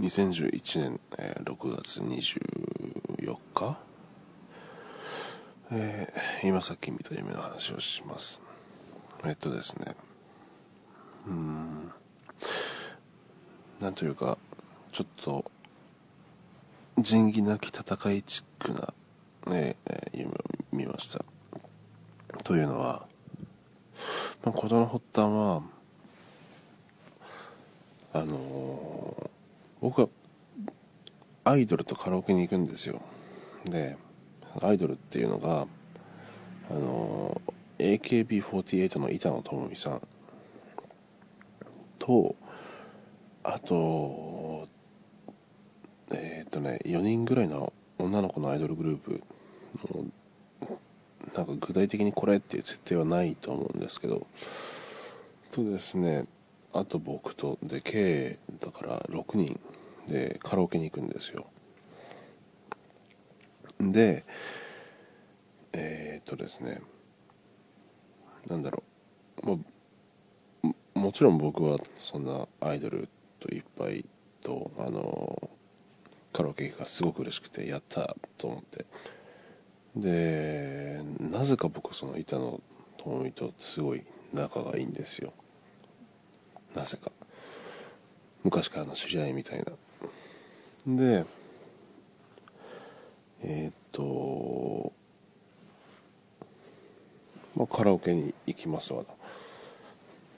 2011年、えー6月24日、えー今さっき見た夢の話をします。えっとですね、うーん、なんというか、ちょっと、仁義なき戦いチックな、ねえー夢を見ました。というのは、まあ、事の発端は、あのー僕はアイドルとカラオケに行くんですよ。で、アイドルっていうのが、あの AKB48 の板野友美さん。と、あと、えーっとね、4人ぐらいの女の子のアイドルグループの、なんか具体的にこれっていう設定はないと思うんですけど、とですね、あと僕と、で、計、だから6人。でカラオケに行くんですよ。で、えー、っとですね、なんだろう、もももちろん僕はそんなアイドルといっぱいと、あの、カラオケがすごく嬉しくて、やったと思って。で、なぜか僕、その板野友美とすごい仲がいいんですよ。なぜか。昔からの知り合いみたいな。で、えーっと、まあ、カラオケに行きますわ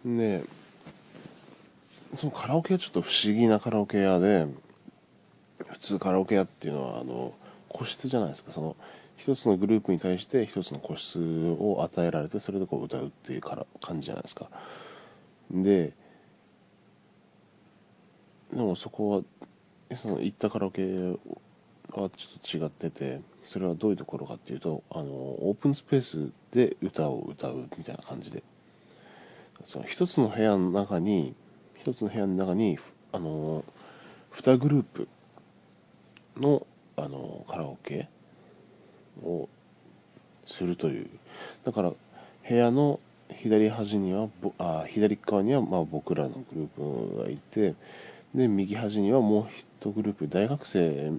な。で、そのカラオケはちょっと不思議なカラオケ屋で、普通カラオケ屋っていうのは、あの、個室じゃないですか。その、一つのグループに対して一つの個室を与えられて、それでこう歌うっていうから感じじゃないですか。で、でもそこは、その行ったカラオケはちょっと違ってて、それはどういうところかっていうと、あの、オープンスペースで歌を歌うみたいな感じで、その一つの部屋の中に、一つの部屋の中に、あの、二グループの、あの、カラオケをするという。だから、部屋の左端には、あ左側には、まあ、僕らのグループがいて、で、右端にはもう一グループ、大学生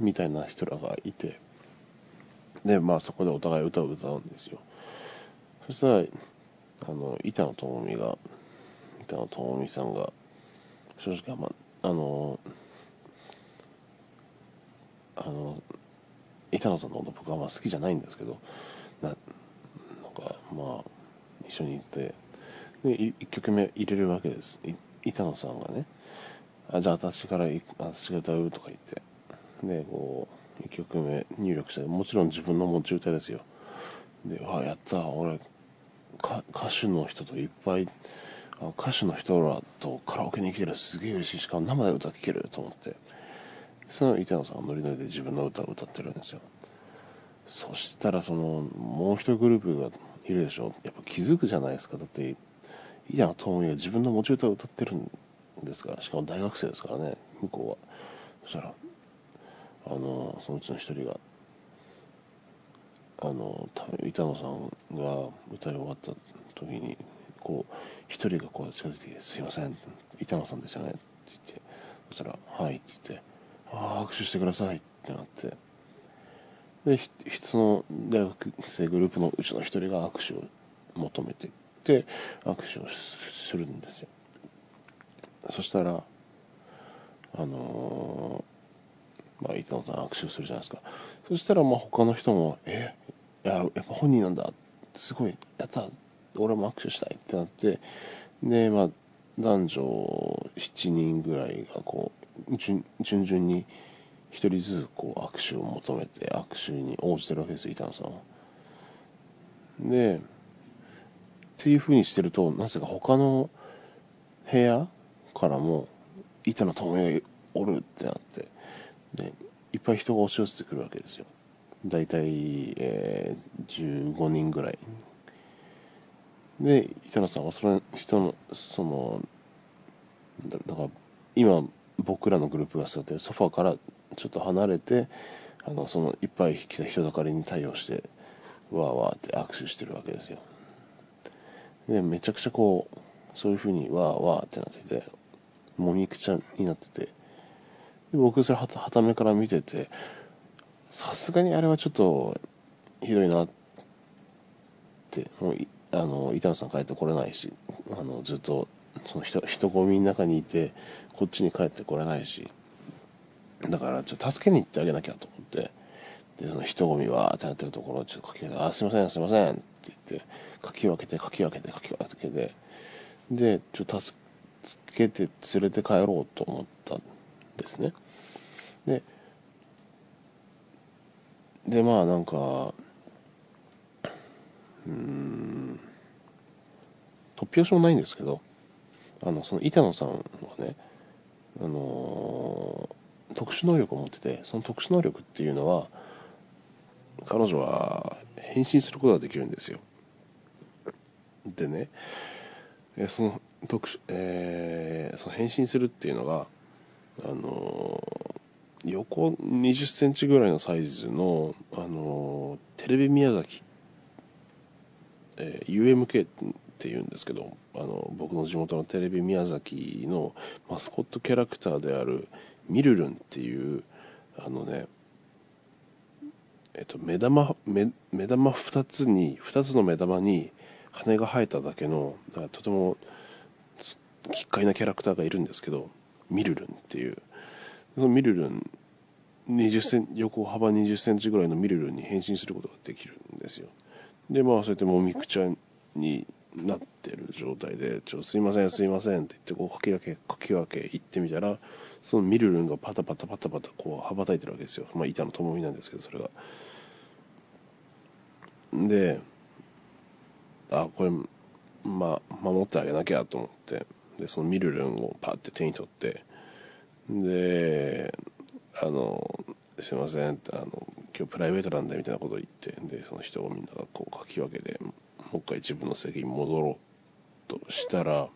みたいな人らがいて、で、まあ、そこでお互い歌を歌うんですよ。そしたら、あの、板野友美が、板野友美さんが、正直、まあ、の、あの、板野さんのこと僕はまあ好きじゃないんですけど、ななんか、まあ、一緒に行って、で、い一曲目入れるわけです。板野さんがね、あじゃあ私から、私が歌うとか言って、で、こう、一曲目入力して、もちろん自分の持ち歌ですよ。で、わ、やった、俺、か歌手の人といっぱい、歌手の人らとカラオケに行ける。すげえ嬉しいしかも生で歌聴けると思って。その板野さんがノリノリで自分の歌を歌ってるんですよ。そしたらそのもう一グループがいるでしょ。やっぱ気づくじゃないですか。だって板野友美が自分の持ち歌を歌ってるんですからしかも大学生ですからね向こうは。そしたらあのそのうちの一人があの多分板野さんが歌い終わった時にこう一人がこう近づいて「すいません板野さんですよね」って言ってそしたら「はい」って言って「ああ握手してください」ってなって。でひひその大学生グループのうちの一人が握手を求めてで握手をするんですよ。そしたらあのーまあ、板野さん握手するじゃないですか。そしたらまあ他の人も「えいややっぱ本人なんだ」すごいやった。俺も握手したいってなってでまあ男女7人ぐらいがこう順順々に1人ずつこう握手を求めて握手に応じてるわけですよ板野さんは。でっていうふうにしてるとなぜか他の部屋からも板野友美がおるってなってでいっぱい人が押し寄せてくるわけですよ。大体、えー、15人ぐらい。で板野さんはその人のそのだだから今僕らのグループが座ってるソファーからちょっと離れてあのそのいっぱい来た人だかりに対応してわーわーって握手してるわけですよ。でめちゃくちゃこうそういうふうにわーわーってなっててもみくちゃになってて。で僕それはためから見ててさすがにあれはちょっとひどいなってもうあの板野さん帰ってこれないしあのずっとその人人混みの中にいてこっちに帰ってこれないしだからちょっと助けに行ってあげなきゃと思ってでその人混みはってなってるところをちょっとかき分けて「あすいませんすいません」って言ってかき分けてかき分けてかき分けてでちょっと助つけて連れて帰ろうと思ったんですね。ででまあなんかうん突拍子もないんですけどあのその板野さんはねあの特殊能力を持っててその特殊能力っていうのは彼女は変身することができるんですよ。でねその特殊、えー、その変身するっていうのがあの横20センチぐらいのサイズの、あのテレビ宮崎、え、UMK っていうんですけどあの僕の地元のテレビ宮崎のマスコットキャラクターであるミルルンっていうあのねえっと目玉目目玉2つに2つの目玉に羽が生えただけのとても奇怪なキャラクターがいるんですけどミルルンっていうそのミルルン20セン横幅20センチぐらいのミルルンに変身することができるんですよでまあそうやってもみくちゃになってる状態で、ちょ、すいません、すいませんって言って、こう、かき分け、かき分け行ってみたら、そのミルルンがパタパタパタパタ、こう、羽ばたいてるわけですよ。まあ、板の友みなんですけど、それが。で、あ、これ、ま、守ってあげなきゃと思って、で、そのミルルンをパって手に取って、で、あの、すいません、あの、今日プライベートなんでみたいなことを言って、で、その人をみんながこう、かき分けで、もう一回自分の席に戻ろうとしたら、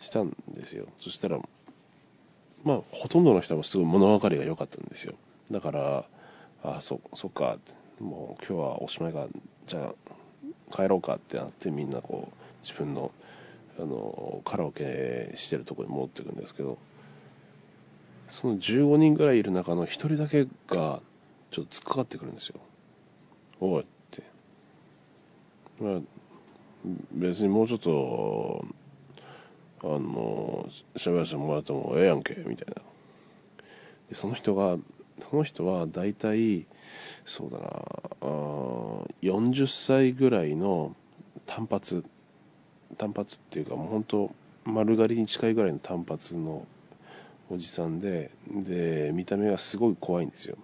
したんですよ。そしたら、まあ、ほとんどの人はすごい物分かりが良かったんですよ。だから、あ、そ、そっか、もう今日はおしまいが、じゃあ帰ろうかってなってみんなこう、自分の、あの、カラオケしてるとこに戻っていくんですけど、その15人ぐらいいる中の1人だけが、ちょっと突っかかってくるんですよ。おい、まあ、別にもうちょっと、あの、喋らせてもらってもええやんけ、みたいな。で、その人が、その人は大体、そうだな、あ40歳ぐらいの単発、単発っていうか、もう本当、丸刈りに近いぐらいの単発のおじさんで、で、見た目がすごい怖いんですよ。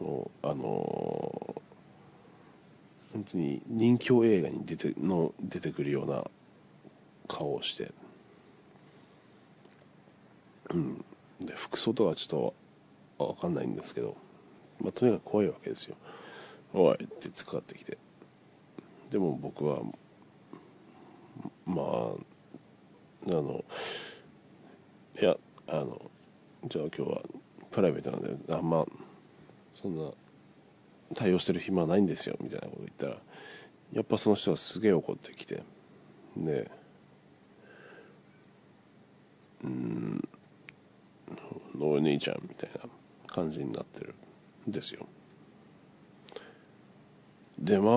もう、あの本当に人気映画に出ての出てくるような顔をして、うん、で服装とはちょっと分かんないんですけど、まあ、とにかく怖いわけですよ。おいって使ってきて。でも僕はまああのいやあのじゃあ今日はプライベートなんであんまそんな対応してる暇はないんですよみたいなこと言ったらやっぱその人がすげえ怒ってきて。でうんお兄ちゃんみたいな感じになってるんですよ。でまあ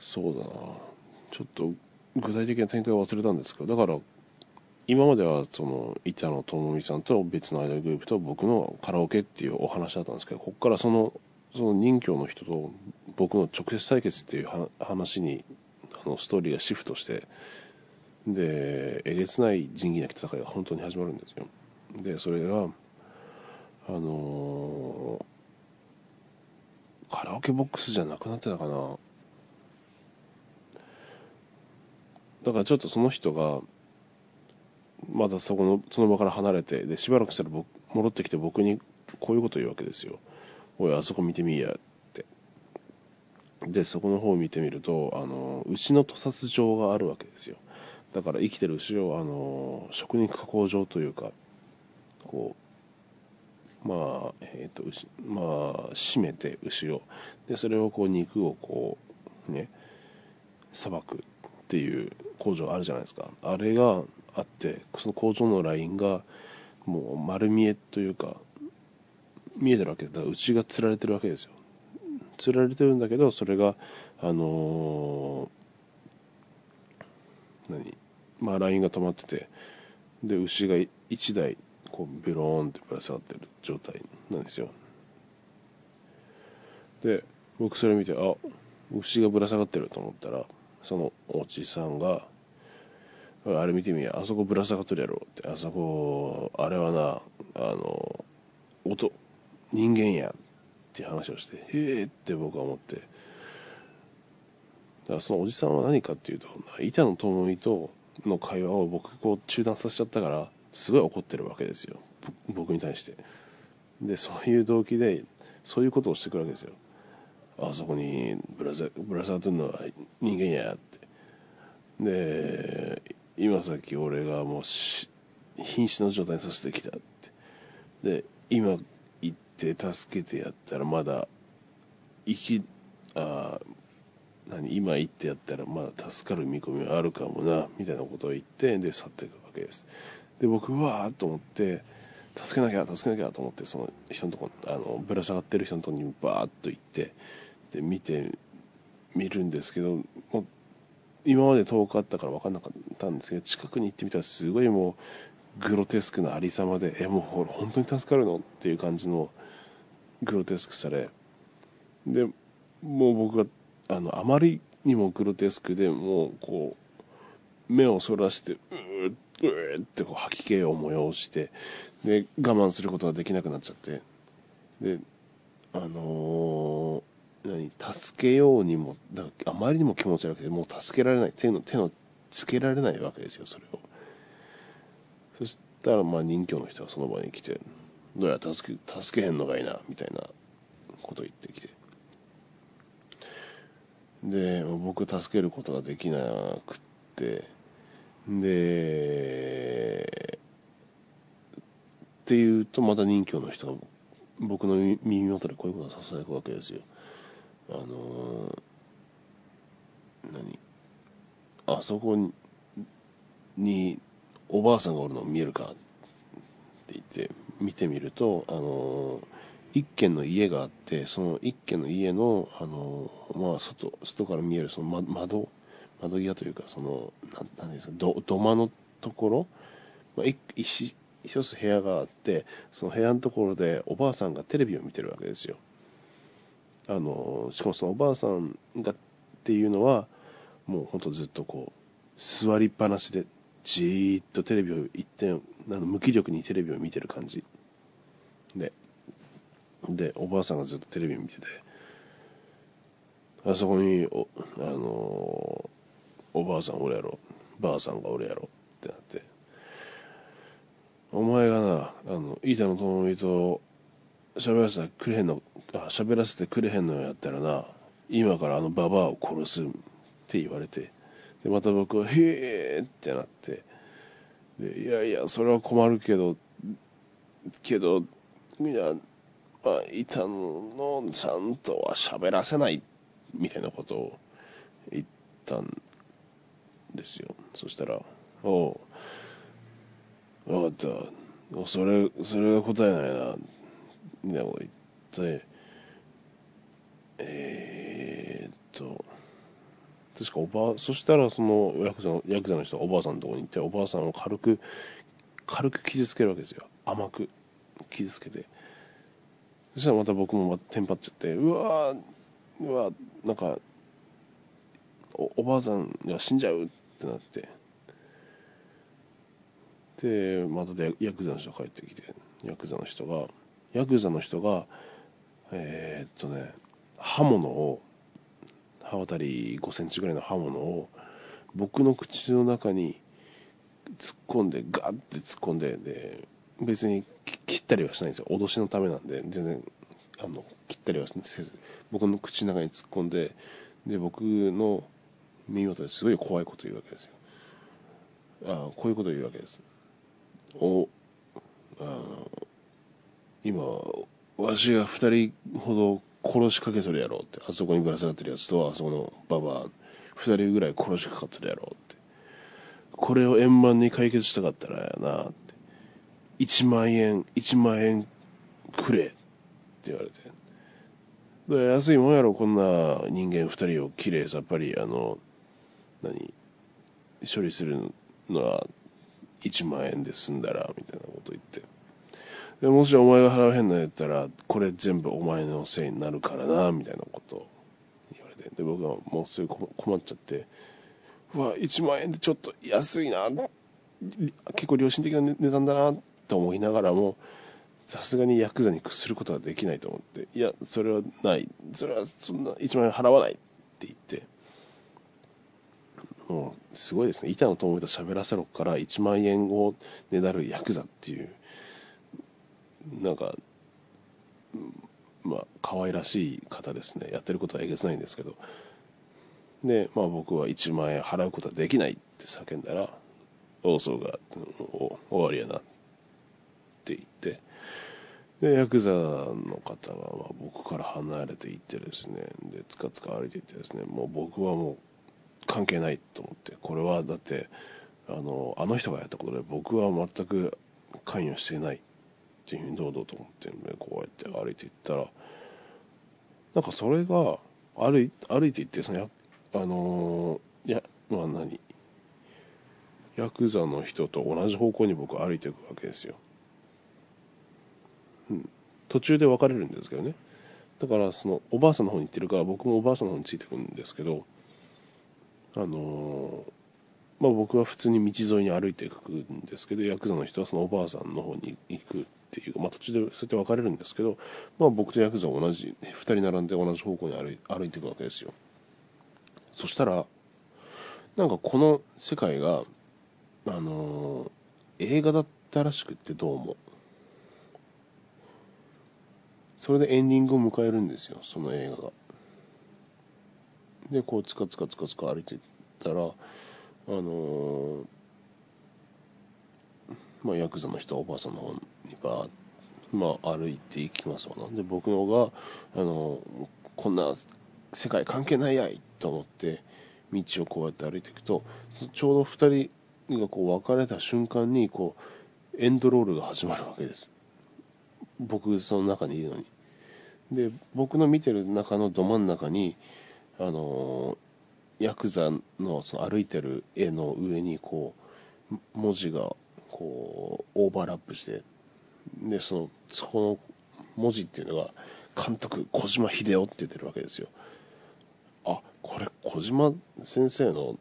そうだな。ちょっと具体的な展開を忘れたんですけどだから今まではその板野友美さんと別のアイドルグループと僕のカラオケっていうお話だったんですけどここからそのその任教の人と僕の直接対決っていう話にあのストーリーがシフトしてでえげつない仁義なき戦いが本当に始まるんですよ。でそれがあのー、カラオケボックスじゃなくなってたかなだからちょっとその人がまだそこのその場から離れてでしばらくしたら僕戻ってきて僕にこういうこと言うわけですよおい、あそこ見てみいやって。で、そこの方を見てみると、あの、牛の屠殺場があるわけですよ。だから生きてる牛を、あの、食肉加工場というか、こう、まあ、えっ、ー、と、まあ、締めて牛を。で、それをこう、肉をこう、ね、さばくっていう工場あるじゃないですか。あれがあってその工場のラインがもう丸見えというか見えてるわけですだから内がつられてるわけですよつられてるんだけどそれがあのー、何？まあラインが止まっててで牛が1台こうベローンってぶら下がってる状態なんですよ。で僕それ見てあ牛がぶら下がってると思ったらそのおじさんがあれ見てみやあそこぶら下がっとるやろってあそこあれはなあの音人間やって話をしてへえって僕は思って。だからそのおじさんは何かっていうと板野友美との会話を僕こう中断させちゃったからすごい怒ってるわけですよ。僕に対して。でそういう動機でそういうことをしてくるわけですよ。あそこにぶら下がってるのは人間やって。で今さっき俺がもう瀕死の状態にさせてきたって。で今行って助けてやったらまだ生きあ何今行ってやったらまだ助かる見込みはあるかもなみたいなことを言ってで去っていくわけです。で僕はーと思って助けなきゃ助けなきゃと思ってその人のとこあのぶら下がってる人のとこにバーッと行ってで見てみるんですけどもう今まで遠かったから分かんなかったんですけど近くに行ってみたらすごいもうグロテスクなありさまでえもうほら本当に助かるの？っていう感じのグロテスクされでもう僕があのあまりにもグロテスクでもうこう目をそらしてうーっうーってこう吐き気を催してで我慢することができなくなっちゃってであのー何助けようにもだあまりにも気持ち悪くてもう助けられない手の手のつけられないわけですよそれを。そしたらまあ任教の人がその場に来てどうやら助け助けへんのがいいなみたいなこと言ってきて。で僕助けることができなくってでっていうとまた任教の人が僕の耳元でこういうことをささやくわけですよ。あのー、何？あそこににおばあさんがおるの見えるかって言って見てみると、あの、一軒の家があってその一軒の家の、あの、まあ、外外から見えるその窓窓際というかそのなんですか土土間のところ、まあ、一一つ部屋があってその部屋のところでおばあさんがテレビを見てるわけですよ。あのしかもそのおばあさんがっていうのはもうほんとずっとこう座りっぱなしでじーっとテレビを一点あの無気力にテレビを見てる感じ。ででおばあさんがずっとテレビを見ててあそこにおあのおばあさんおるやろ。ばあさんがおるやろ。ってなって。お前がなあの板野友美と喋らせてくれへんのあ喋らせてくれへんのやったらな今からあのババアを殺すって言われて。でまた僕は「へえ」ってなって。でいやいやそれは困るけどけどいやまあ板野さんとは喋らせないみたいなことを言ったんですよ。そしたら「おう分かった。それそれが答えないな」みたいなこと言ってえー、っと確かおばあそしたらそのヤクザのヤクザの人がおばあさんのとこに行っておばあさんを軽く軽く傷つけるわけですよ。甘く傷つけて。そしたらまた僕もテンパっちゃってうわうわなんかおおばあさんが死んじゃうってなって。でまたでヤクザの人が帰ってきてヤクザの人がヤクザの人がえー、っとね刃物を刃渡り5センチぐらいの刃物を僕の口の中に突っ込んでガッて突っ込んでで別に切ったりはしないんですよ。脅しのためなんで全然あの切ったりはせず僕の口の中に突っ込んでで僕の耳元ですごい怖いこと言うわけですよ。あこういうこと言うわけです。おあ今わしが2人ほど殺しかけとるやろって。あそこにぶら下がってるやつとあそこのババア2人ぐらい殺しかかってるやろって。これを円満に解決したかったらやなって。1万円1万円くれって言われて。安いもんやろこんな人間2人をきれいさっぱりあの何処理するのは1万円で済んだらみたいなこと言って。でもしお前が払わへんのやったらこれ全部お前のせいになるからなみたいなことを言われて。で僕はもうすぐ困っちゃって。うわ1万円でちょっと安いな。結構良心的な値段だなと思いながらもさすがにヤクザに屈することはできないと思って。いやそれはない。それはそんな1万円払わないって言って。もうすごいですね。板野友と喋らせろから1万円をねだるヤクザっていうなんかまあ可愛らしい方ですね。やってることはえげつないんですけど。でまあ僕は1万円払うことはできないって叫んだら放送が終わりやなって言って。でヤクザの方はまあ僕から離れていってですね。でつかつか歩いていってですね。もう僕はもう関係ないと思ってこれはだってあのあの人がやったことで僕は全く関与してないっていうふうに堂々と思ってこうやって歩いていったら。なんかそれが歩い歩いていってそのやあのいやまあ何？ヤクザの人と同じ方向に僕歩いていくわけですよ、うん、途中で別れるんですけどね。だからそのおばあさんの方に行ってるから僕もおばあさんの方についてくんですけどあのまあ僕は普通に道沿いに歩いていくんですけどヤクザの人はそのおばあさんの方に行くっていう、まあ、途中でそうやって分かれるんですけど、まあ、僕とヤクザは同じ2人並んで同じ方向に歩い歩いていくわけですよ。そしたらなんかこの世界があの、映画だったらしくってどうも。それでエンディングを迎えるんですよその映画が。でこうつかつかつかつか歩いていってたらあの、まあヤクザの人はおばあさんの方にバーまあ歩いていきますわな。で僕のがあの、こんな世界関係ないやいと思って道をこうやって歩いていくとちょうど2人がこう別れた瞬間にこうエンドロールが始まるわけです。僕その中にいるのに。で僕の見てる中のど真ん中にあのヤクザのその歩いてる絵の上にこう文字がこうオーバーラップしてでそのそこの文字っていうのが監督小島秀夫って言ってるわけですよ。あこれ小島先生の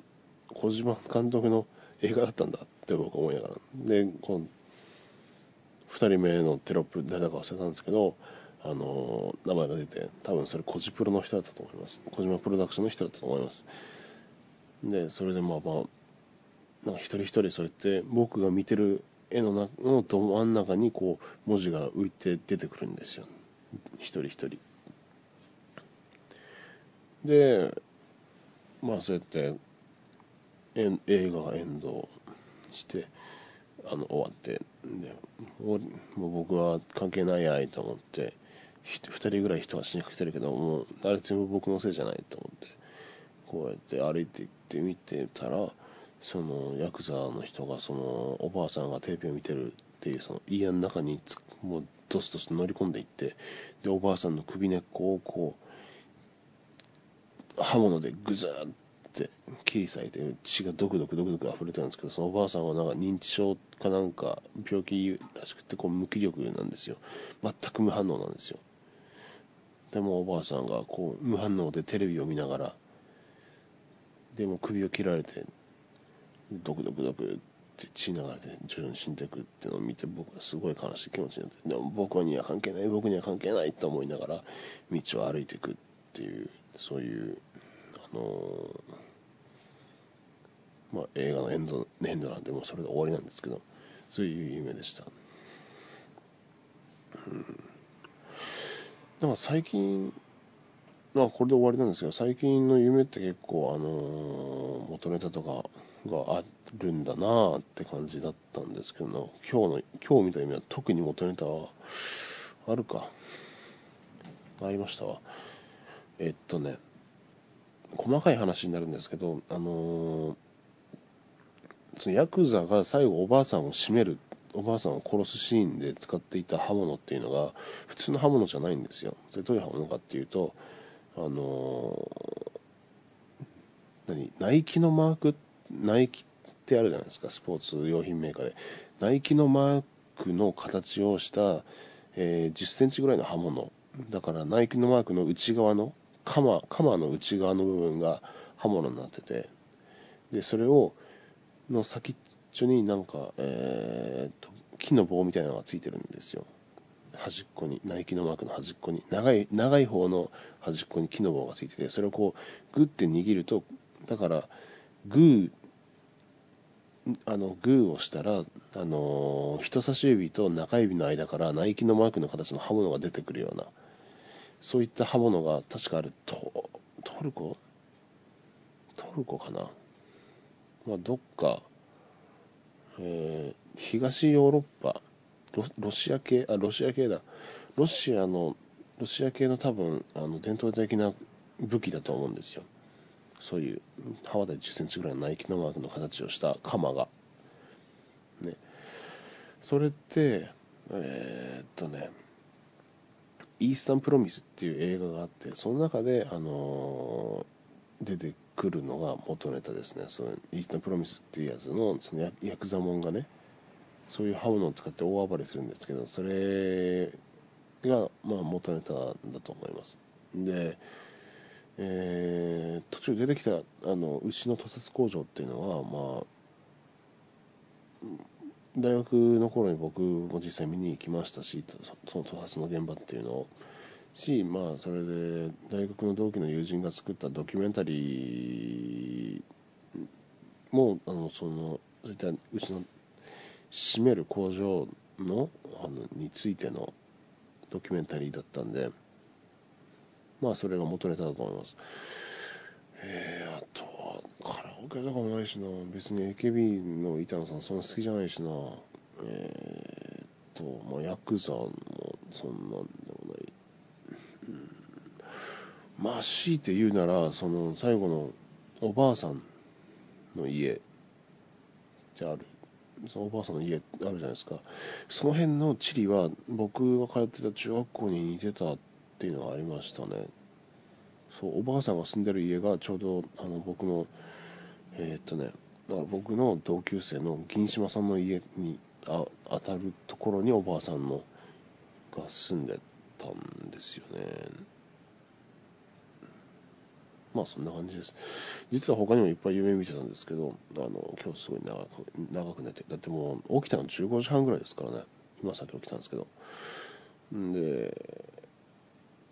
小島監督の映画だったんだって僕思いながら。でこの2人目のテロップ誰だか忘れたんですけどあの名前が出て多分それコジプロの人だったと思います。小島プロダクションの人だったと思います。でそれでまあまあなんか一人一人そうやって僕が見てる絵の中のど真ん中にこう文字が浮いて出てくるんですよ。一人一人。でまあそうやって映画がエンドしてあの終わって。でもう僕は関係ないやいと思って2人ぐらい人が死にかけてるけどもうあれ全部僕のせいじゃないと思ってこうやって歩いていって見てたらそのヤクザの人がそのおばあさんがテレビを見てるっていうその家の中にもうドスドス乗り込んでいってでおばあさんの首根っこをこう刃物でグザーって切り裂いて血がドクドクドクドク溢れてるんですけどそのおばあさんはなんか認知症かなんか病気らしくてこう無気力なんですよ。全く無反応なんですよ。でもおばあさんがこう無反応でテレビを見ながらでも首を切られてドクドクドクって血流れて徐々に死んでいくっていうのを見て僕はすごい悲しい気持ちになってでも僕には関係ない僕には関係ないと思いながら道を歩いていくっていうそういうあのー、まあ、映画のエンドエンドなんでもうそれで終わりなんですけどそういう夢でした、うん、なんか最近まあこれで終わりなんですけど最近の夢って結構あのー、元ネタとかがあるんだなって感じだったんですけど今日の今日見た夢は特に元ネタはあるか。ありましたわ。えっとね細かい話になるんですけどあのー、そのヤクザが最後おばあさんを締めるおばあさんを殺すシーンで使っていた刃物っていうのが普通の刃物じゃないんですよ。それどういう刃物かっていうとあの何？ナイキのマークナイキってあるじゃないですか。スポーツ用品メーカーで。ナイキのマークの形をした、えー、10センチぐらいの刃物。だからナイキのマークの内側の鎌鎌の内側の部分が刃物になってて。でそれをの先っちょになんか、えー、と木の棒みたいなのがついてるんですよ。端っこにナイキのマークの端っこに。長い長い方の端っこに木の棒がついててそれをこうグッて握るとだからグーあのグーをしたら、あの、人差し指と中指の間からナイキのマークの形の刃物が出てくるようなそういった刃物が確かあるトトルコ？トルコかな、まあ、どっか、えー、東ヨーロッパロロシア系あロシア系だ。ロシアのロシア系の多分あの伝統的な武器だと思うんですよ。そういう刃渡り10センチぐらいのナイキのマークの形をした鎌が。ね。それってえー、っとねイースタンプロミスっていう映画があってその中であのー、出てくるのが元ネタですね。そのイースタンプロミスっていうやつのそのヤクザモンがねそういう刃物を使って大暴れするんですけどそれがまあ元ネタだと思います。でえー、途中出てきたあの牛の屠殺工場っていうのはまあ大学の頃に僕も実際見に行きましたしその屠殺の現場っていうのを。しまあそれで大学の同期の友人が作ったドキュメンタリーもあのそのそういった牛の閉める工場のあのについてのドキュメンタリーだったんでまあそれが元ネタだと思います。えー、あとはカラオケとかもないしな。別に AKB の板野さんそんな好きじゃないしな。えー、っとまあヤクザもそんなんで、まあ強いて言うならその最後のおばあさんの家ってある。そのおばあさんの家あるじゃないですか。その辺の地理は僕が通ってた中学校に似てたっていうのがありましたね。そうおばあさんが住んでる家がちょうどあの僕のえー、っとねだから僕の同級生の銀島さんの家にあ当たるところにおばあさんのが住んでたんですよね。まあそんな感じです。実は他にもいっぱい夢見てたんですけどあの今日すごい長く長く寝てだってもう起きたの15時半ぐらいですからね。今さっき起きたんですけど。んで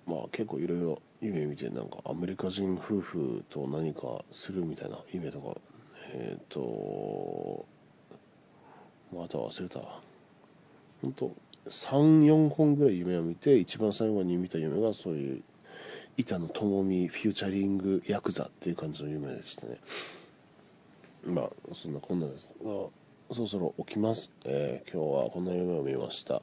まあ結構いろいろ夢見てなんかアメリカ人夫婦と何かするみたいな夢とかえっ、ー、とまた忘れた。本当34本ぐらい夢を見て一番最後に見た夢がそういう板野友美フューチャリングヤクザっていう感じの夢でしたね。まあそんなこんなです。がそろそろ起きます、えー、今日はこんな夢を見ました。